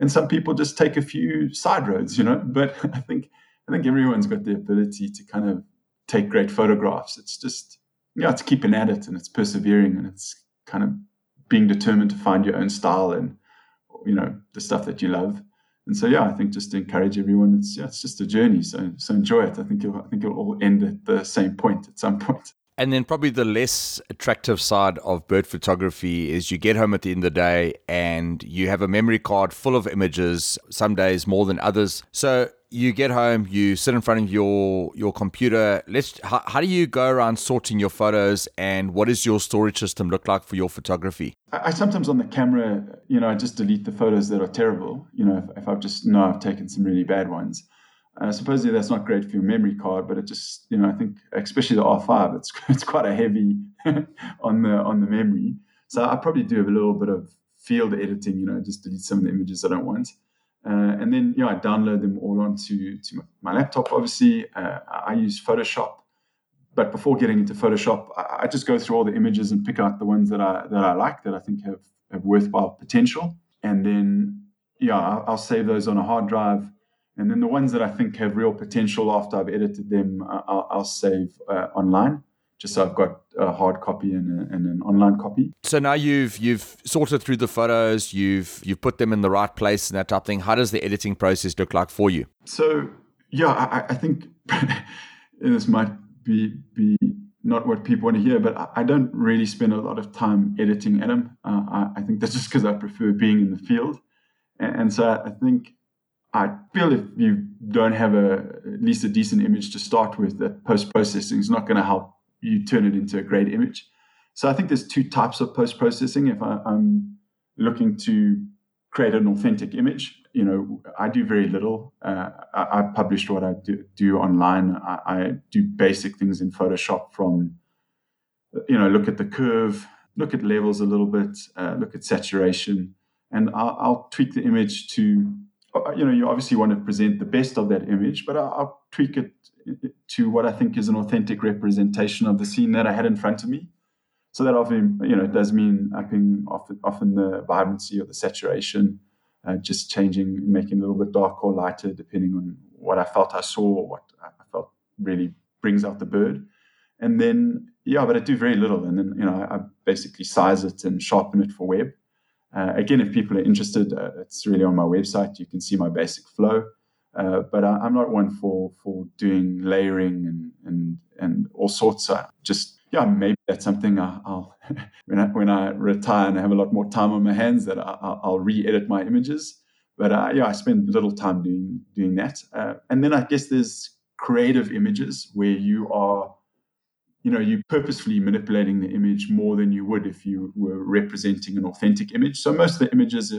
and some people just take a few side roads. You know, but I think I think everyone's got the ability to kind of take great photographs. It's just yeah, it's keeping at it, and it's persevering, and it's kind of being determined to find your own style and you know the stuff that you love. And so yeah, I think just to encourage everyone, it's yeah, it's just a journey. So so enjoy it. I think you'll, I think it'll all end at the same point at some point. And then probably the less attractive side of bird photography is you get home at the end of the day and you have a memory card full of images, some days more than others. So you get home, you sit in front of your your computer. Let's how, how do you go around sorting your photos and what does your storage system look like for your photography? I, I sometimes on the camera, you know, I just delete the photos that are terrible. You know, if, if I've just know I've taken some really bad ones. Uh, supposedly that's not great for your memory card, but it just, you know, I think especially the R5, it's it's quite a heavy on the on the memory. So I probably do have a little bit of field editing, you know, just delete some of the images I don't want. Uh, and then, you know, I download them all onto to my, my laptop. Obviously, uh, I use Photoshop, but before getting into Photoshop, I, I, just go through all the images and pick out the ones that I that I like that I think have have worthwhile potential. And then, yeah, I'll, I'll save those on a hard drive. And then the ones that I think have real potential after I've edited them, I'll, I'll save uh, online just so I've got a hard copy and, a, and, an online copy. So now you've you've sorted through the photos, you've you've put them in the right place and that type of thing. How does the editing process look like for you? So yeah, I, I think this might be be not what people want to hear, but I, don't really spend a lot of time editing Adam. Uh, I, I, think that's just because I prefer being in the field, and, and so I think I feel if you don't have a at least a decent image to start with, that post processing is not going to help you turn it into a great image. So I think there's two types of post processing. If I, am looking to create an authentic image, you know, I do very little. Uh, I, I published what I do, do online. I, I, do basic things in Photoshop from, you know, look at the curve, look at levels a little bit, uh, look at saturation, and I'll, I'll, tweak the image to, Uh, uh, you know, you obviously want to present the best of that image, but I'll, I'll tweak it uh, to what I think is an authentic representation of the scene that I had in front of me. So that often, you know, does mean upping often, often the vibrancy or the saturation, uh, just changing, making a little bit darker or lighter, depending on what I felt I saw what I felt really brings out the bird. And then, yeah, but I do very little. And then, you know, I basically size it and sharpen it for web. Uh, again, if people are interested, uh, it's really on my website. You can see my basic flow. Uh, but I, am not one for for doing layering and and and all sorts. just yeah, maybe that's something I, will when I when I retire and I have a lot more time on my hands that I, will re-edit my images. But uh, yeah, I spend little time doing doing that. Uh, and then I guess there's creative images where you are, you know, you're purposefully manipulating the image more than you would if you were representing an authentic image. So most of the images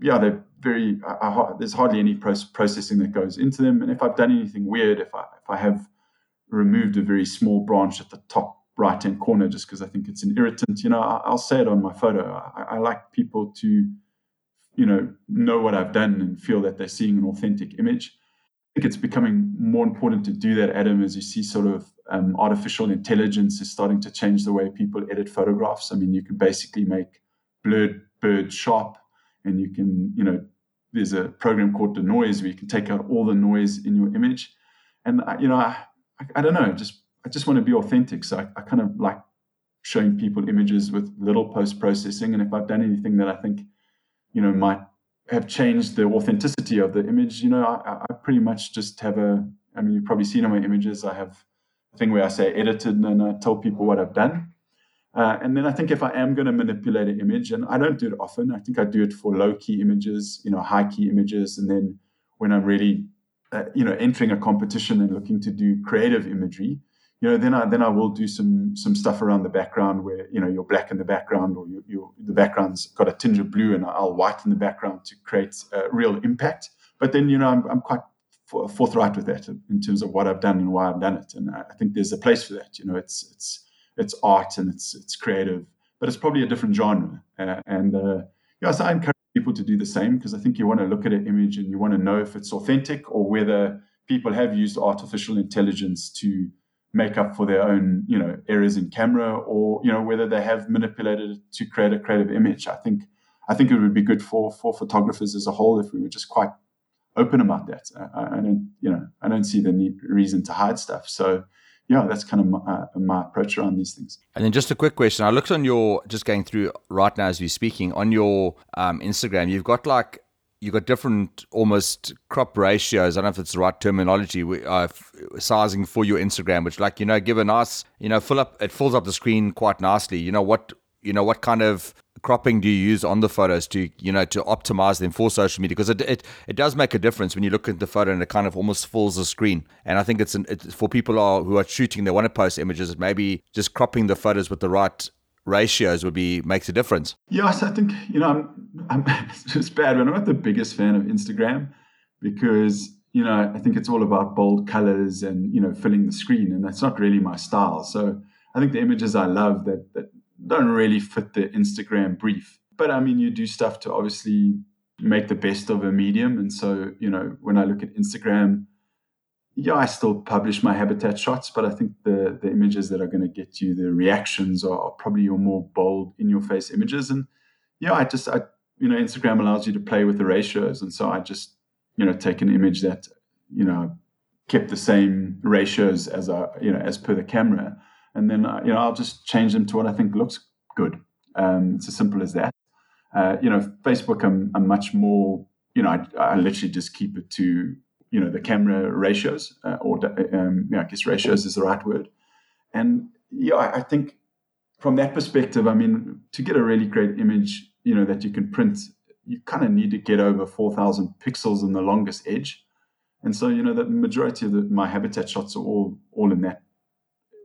yeah, they're very. Uh, there's hardly any processing that goes into them. And if I've done anything weird, if I if I have removed a very small branch at the top right hand corner just because I think it's an irritant, you know, I, will say it on my photo. I, I, like people to, you know, know what I've done and feel that they're seeing an authentic image. I think it's becoming more important to do that, Adam, as you see sort of um, artificial intelligence is starting to change the way people edit photographs. I mean, you can basically make blurred birds sharp and you can you know there's a program called Denoise where you can take out all the noise in your image. And I, you know, I, I, I don't know, just I just want to be authentic. So I, I kind of like showing people images with little post processing. And if I've done anything that I think, you know, might have changed the authenticity of the image, you know, I, I pretty much just have a. I mean, you've probably seen on my images. I have thing where I say edited and then I tell people what I've done. Uh, and then I think if I am going to manipulate an image, and I don't do it often, I think I do it for low key images, you know, high key images, and then when I'm really, uh, you know, entering a competition and looking to do creative imagery, you know, then I then I will do some some stuff around the background where you know you're black in the background or you, you the background's got a tinge of blue and I'll whiten the background to create a real impact. But then you know I'm, I'm quite forthright with that in terms of what I've done and why I've done it, and I think there's a place for that. You know, it's it's it's art and it's it's creative, but it's probably a different genre. Uh, and uh, yeah, so I encourage people to do the same because I think you want to look at an image and you want to know if it's authentic or whether people have used artificial intelligence to make up for their own you know errors in camera or you know whether they have manipulated it to create a creative image. I think I think it would be good for for photographers as a whole if we were just quite open about that. I, I don't you know I don't see the need, reason to hide stuff. So yeah, that's kind of my, uh, my, approach around these things. And then just a quick question. I looked on your, just going through right now as we're speaking, on your um, Instagram, you've got like, you've got different almost crop ratios. I don't know if it's the right terminology, uh, sizing for your Instagram, which like, you know, give a nice, you know, fill up, it fills up the screen quite nicely. You know, what, you know, what kind of cropping do you use on the photos to you know to optimize them for social media? Because it, it, it does make a difference when you look at the photo and it kind of almost fills the screen. And i think it's, an, it's for people who are, who are shooting they want to post images maybe just cropping the photos with the right ratios would be makes a difference. Yes i think you know i'm, I'm it's bad but i'm not the biggest fan of instagram because you know i think it's all about bold colors and you know filling the screen and that's not really my style. So i think the images i love that that don't really fit the Instagram brief. But I mean, you do stuff to obviously make the best of a medium. And so, you know, when I look at Instagram, yeah, I still publish my habitat shots, but I think the the images that are going to get you the reactions are, are probably your more bold, in your face images. And yeah, I just, I, you know, Instagram allows you to play with the ratios, and so I just, you know, take an image that, you know, kept the same ratios as a, you know, as per the camera, and then uh, you know I'll just change them to what I think looks good. Um, it's as simple as that. Uh, you know, Facebook, I'm, I'm, much more. You know, I, I, literally just keep it to you know the camera ratios, uh, or um, I guess ratios is the right word. And yeah, I, I think from that perspective, I mean, to get a really great image, you know, that you can print, you kind of need to get over four thousand pixels in the longest edge. And so, you know, the majority of the, my habitat shots are all all in that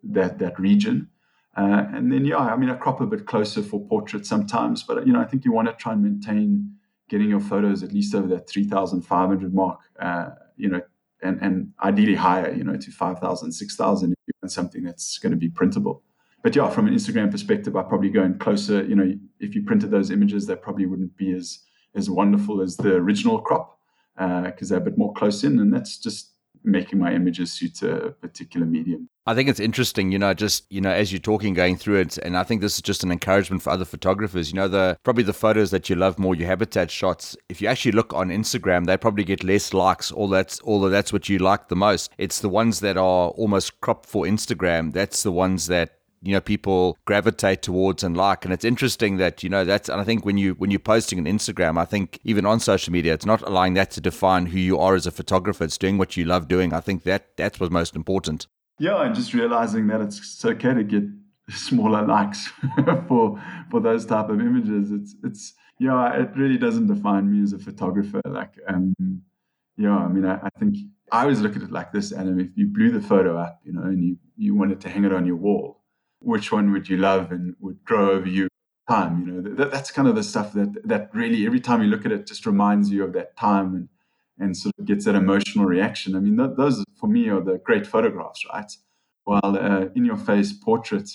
that that region. Uh, and then, yeah, I mean, I crop a bit closer for portraits sometimes, but you know, I think you want to try and maintain getting your photos at least over that 3,500 mark, uh, you know, and, and ideally higher, you know, to 5,000, 6,000 if you want something that's going to be printable. But yeah, from an Instagram perspective, I probably go in closer, you know, if you printed those images, they probably wouldn't be as, as wonderful as the original crop because uh, they're a bit more close in. And that's just making my images suit a particular medium. I think it's interesting, you know, just, you know, as you're talking, going through it, and I think this is just an encouragement for other photographers. You know, the probably the photos that you love more, your habitat shots, if you actually look on Instagram, they probably get less likes, all that's although that's what you like the most. It's the ones that are almost cropped for Instagram. That's the ones that you know people gravitate towards and like and it's interesting that you know that's and i think when you when you're posting on instagram i think even on social media it's not allowing that to define who you are as a photographer it's doing what you love doing i think that that's what's most important yeah and just realizing that it's okay to get smaller likes for for those type of images. It's it's yeah it really doesn't define me as a photographer like um yeah i mean i, I think i always look at it like this and if you blew the photo up you know and you you wanted to hang it on your wall which one would you love and would grow over you time you know? That, that's kind of the stuff that that really every time you look at it just reminds you of that time and and sort of gets that emotional reaction. I mean th- those for me are the great photographs right while uh, in your face portrait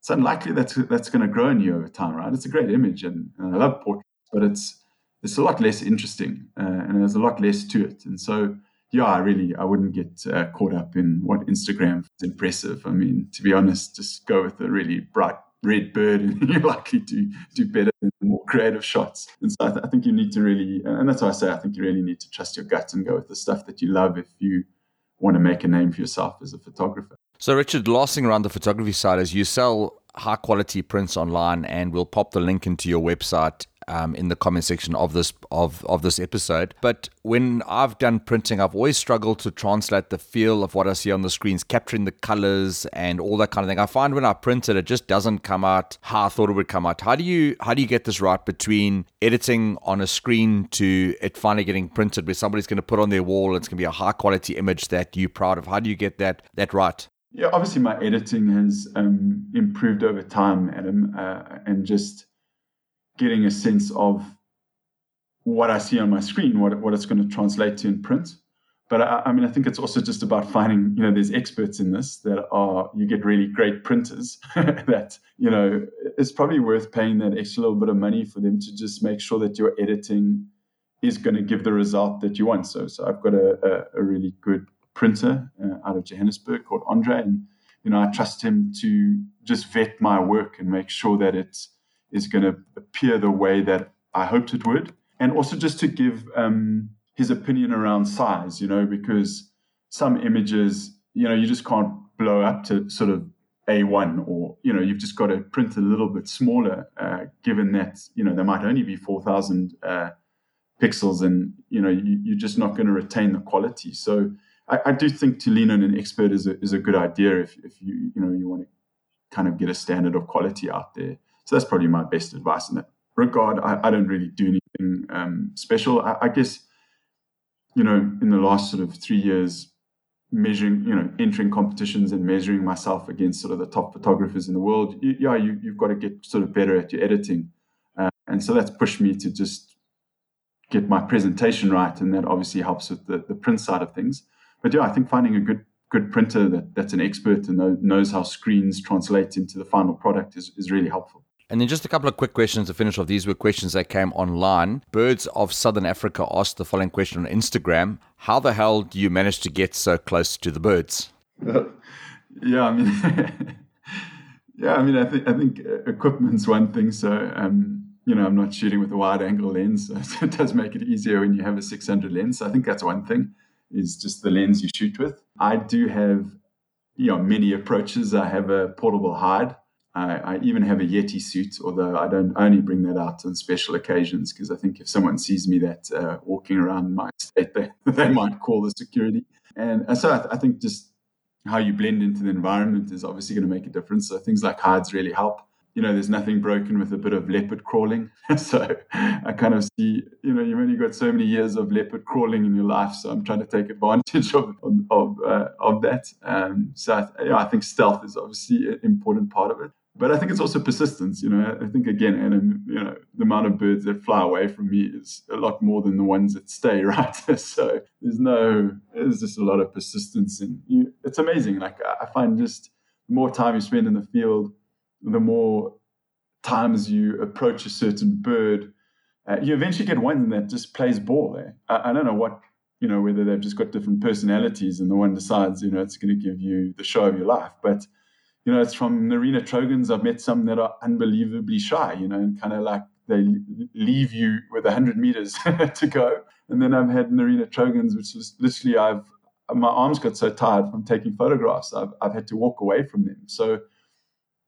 it's unlikely that's that's going to grow in you over time right it's a great image and, and i love portraits but it's it's a lot less interesting uh, and there's a lot less to it and so yeah, I really I wouldn't get uh, caught up in what Instagram is impressive. I mean, to be honest, just go with a really bright red bird and you're likely to do better than the more creative shots. And so I, th- I, think you need to really, and that's why I say I think you really need to trust your gut and go with the stuff that you love if you want to make a name for yourself as a photographer. So, Richard, last thing around the photography side is you sell high quality prints online, and we'll pop the link into your website um, in the comment section of this of of this episode. But when I've done printing, I've always struggled to translate the feel of what I see on the screens, capturing the colors and all that kind of thing. I find when I print it, it just doesn't come out how I thought it would come out. How do you how do you get this right between editing on a screen to it finally getting printed, where somebody's going to put on their wall, it's going to be a high quality image that you're proud of? How do you get that that right? Yeah, obviously my editing has um, improved over time, Adam, uh, and just getting a sense of what I see on my screen, what, what it's going to translate to in print. But I, I, mean, I think it's also just about finding, you know, there's experts in this that are, you get really great printers that, you know, it's probably worth paying that extra little bit of money for them to just make sure that your editing is going to give the result that you want. So, so I've got a, a, a really good printer uh, out of Johannesburg called Andre. And, you know, I trust him to just vet my work and make sure that it's, is going to appear the way that I hoped it would. And also just to give um, his opinion around size, you know, because some images, you know, you just can't blow up to sort of A1 or, you know, you've just got to print a little bit smaller, uh, given that, you know, there might only be 4,000 uh, pixels and, you know, you, are just not going to retain the quality. So I, I, do think to lean on an expert is a, is a good idea if, if you, you know, you want to kind of get a standard of quality out there. So that's probably my best advice in that regard. I, I don't really do anything um, special. I, I, guess, you know, in the last sort of three years, measuring, you know, entering competitions and measuring myself against sort of the top photographers in the world, you, yeah, you, you've got to get sort of better at your editing. Uh, and so that's pushed me to just get my presentation right. And that obviously helps with the, the print side of things. But yeah, I think finding a good good printer that, that's an expert and knows how screens translate into the final product is, is really helpful. And then just a couple of quick questions to finish off. These were questions that came online. Birds of Southern Africa asked the following question on Instagram How the hell do you manage to get so close to the birds? yeah, I mean, yeah, I mean, I think I think equipment's one thing. So, um, you know, I'm not shooting with a wide angle lens, so it does make it easier when you have a 600 lens. I think that's one thing is just the lens you shoot with. I do have, you know, many approaches. I have a portable hide I, I, even have a Yeti suit, although I don't only bring that out on special occasions because I think if someone sees me that uh, walking around my state, they, they might call the security. And, so I, th- I, think just how you blend into the environment is obviously going to make a difference. So things like hides really help. You know, there's nothing broken with a bit of leopard crawling. so I kind of see, you know, you've only got so many years of leopard crawling in your life. So I'm trying to take advantage of of, uh, of that. Um, so I, yeah, I think stealth is obviously an important part of it but I think it's also persistence. You know, I think again, and you know, the amount of birds that fly away from me is a lot more than the ones that stay. Right, so there's no, there's just a lot of persistence, and you, it's amazing. Like I find just the more time you spend in the field, the more times you approach a certain bird, uh, you eventually get one that just plays ball. There, I, I don't know what you know whether they've just got different personalities, and the one decides, you know, it's going to give you the show of your life, but you know, it's from Narina Trogons. I've met some that are unbelievably shy, you know, and kind of like they leave you with 100 meters to go. And then I've had Narina Trogons, which is literally I've my arms got so tired from taking photographs, I've, I've had to walk away from them. So,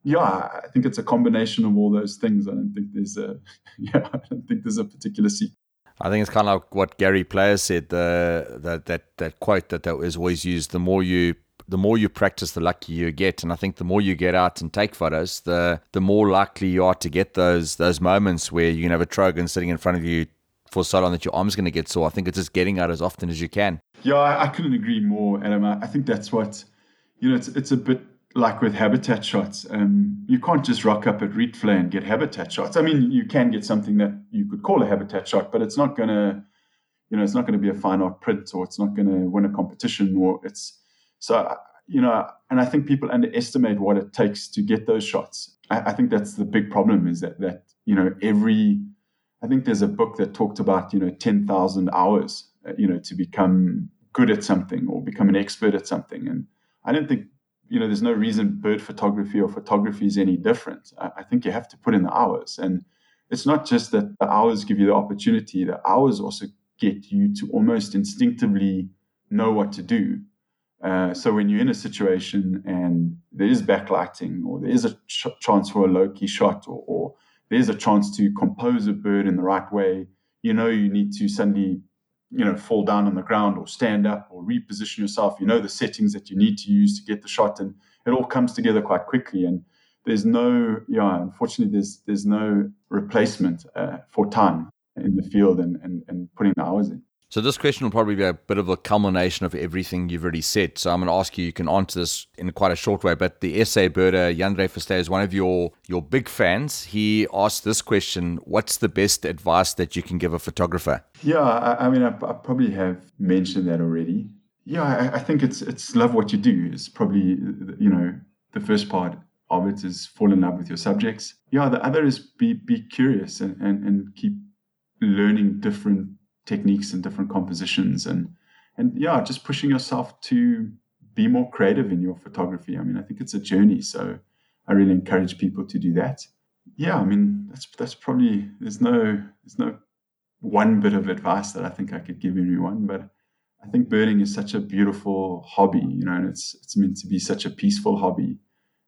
yeah, I think it's a combination of all those things. I don't think there's a, yeah, I don't think there's a particular secret. I think it's kind of like what Gary Player said, the, that, that, that quote that, that was always used the more you the more you practice, the luckier you get. And I think the more you get out and take photos, the the more likely you are to get those those moments where you can have a trogon sitting in front of you for so long that your arm's going to get sore. I think it's just getting out as often as you can. Yeah, I, I couldn't agree more, Adam. I think that's what you know. It's it's a bit like with habitat shots. Um, you can't just rock up at Rietvlei and get habitat shots. I mean, you can get something that you could call a habitat shot, but it's not going to, you know, it's not going to be a fine art print or it's not going to win a competition or it's so, you know, and I think people underestimate what it takes to get those shots. I, I think that's the big problem is that, that, you know, every, I think there's a book that talked about, you know, 10,000 hours, uh, you know, to become good at something or become an expert at something. And I don't think you know, there's no reason bird photography or photography is any different. I, I think you have to put in the hours. And it's not just that the hours give you the opportunity, the hours also get you to almost instinctively know what to do. Uh, so when you're in a situation and there is backlighting or there is a ch- chance for a low key shot or, or there's a chance to compose a bird in the right way, you know you need to suddenly you know fall down on the ground or stand up or reposition yourself. You know the settings that you need to use to get the shot and it all comes together quite quickly. And there's no yeah unfortunately there's there's no replacement uh, for time in the field and, and and putting the hours in so this question will probably be a bit of a culmination of everything you've already said. So I'm going to ask you. You can answer this in quite a short way. But the SA birder Yandre Verstey is one of your your big fans. He asked this question: What's the best advice that you can give a photographer? Yeah, I, I mean, I, I, probably have mentioned that already. Yeah, I, I think it's it's love what you do. It's probably you know the first part of it is fall in love with your subjects. Yeah, the other is be be curious and and, and keep learning different techniques and different compositions and and yeah just pushing yourself to be more creative in your photography. I mean i think it's a journey so i really encourage people to do that. Yeah i mean that's that's probably there's no there's no one bit of advice that i think i could give anyone but i think birding is such a beautiful hobby you know and it's it's meant to be such a peaceful hobby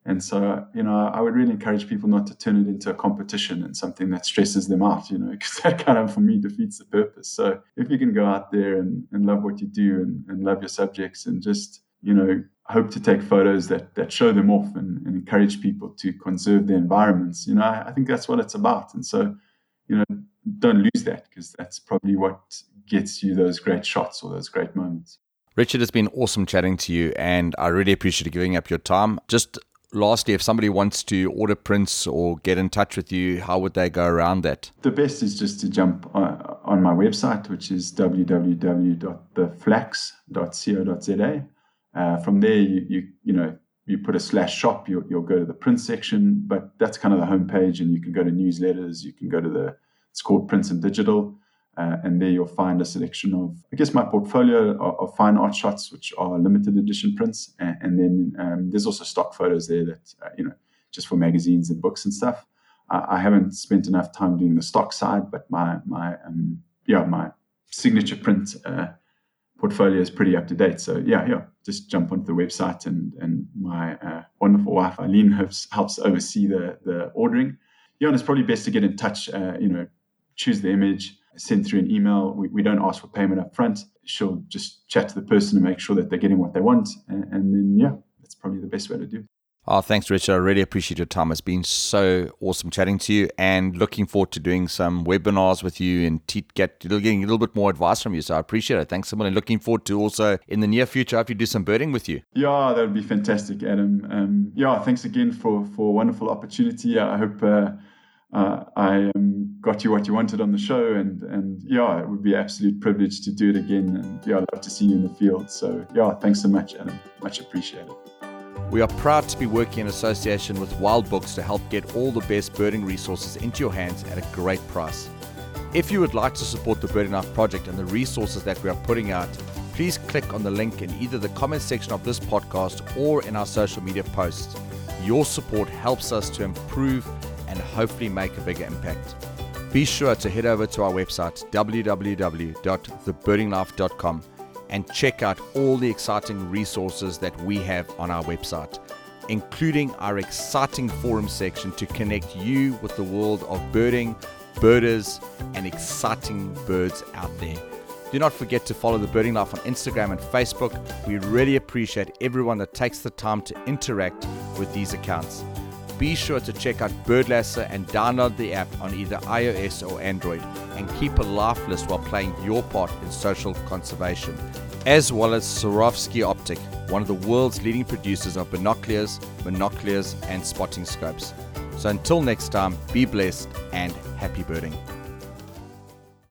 and so, you know, I would really encourage people not to turn it into a competition and something that stresses them out, you know, because that kind of, for me, defeats the purpose. So if you can go out there and, and love what you do and, and love your subjects and just, you know, hope to take photos that, that show them off and, and encourage people to conserve their environments, you know, I, I think that's what it's about. And so, you know, don't lose that because that's probably what gets you those great shots or those great moments. Richard, it's been awesome chatting to you, and I really appreciate you giving up your time. Just lastly, if somebody wants to order prints or get in touch with you, how would they go around that? The best is just to jump on, my website, which is www.theflacks.co.za. Uh, from there, you, you you know you put a slash shop, you'll, you'll go to the print section, but that's kind of the homepage, and you can go to newsletters, you can go to the it's called Prints and Digital. Uh, and there you'll find a selection of, I guess, my portfolio of, of fine art shots, which are limited edition prints. And, and then um, there's also stock photos there that, uh, you know, just for magazines and books and stuff. I, I haven't spent enough time doing the stock side, but my, my um, yeah, my signature print uh, portfolio is pretty up to date. So yeah, yeah, just jump onto the website and, and my uh, wonderful wife, Eileen, helps, helps oversee the, the ordering. Yeah, and it's probably best to get in touch, uh, you know, choose the image, send through an email. We, we don't ask for payment up front. She'll just chat to the person and make sure that they're getting what they want. And, and then, yeah, that's probably the best way to do it. Oh, thanks, Richard. I really appreciate your time. It's been so awesome chatting to you and looking forward to doing some webinars with you and te- get getting a little bit more advice from you. So I appreciate it. Thanks so much. And looking forward to also in the near future, if you do some birding with you. Yeah, that would be fantastic, Adam. Um, yeah, thanks again for, for a wonderful opportunity. I hope uh, uh, I um, got you what you wanted on the show, and and yeah, it would be absolute privilege to do it again. And yeah, I'd love to see you in the field. So yeah, thanks so much, Adam. Much appreciated. We are proud to be working in association with Wild Books to help get all the best birding resources into your hands at a great price. If you would like to support the Birding Life project and the resources that we are putting out, please click on the link in either the comment section of this podcast or in our social media posts. Your support helps us to improve and hopefully make a bigger impact. Be sure to head over to our website www.thebirdinglife.com and check out all the exciting resources that we have on our website, including our exciting forum section to connect you with the world of birding, birders, and exciting birds out there. Do not forget to follow the Birding Life on Instagram and Facebook. We really appreciate everyone that takes the time to interact with these accounts be sure to check out Birdlasser and download the app on either iOS or Android and keep a life list while playing your part in social conservation, as well as Swarovski Optik, one of the world's leading producers of binoculars, monoculars, and spotting scopes. So until next time, be blessed and happy birding.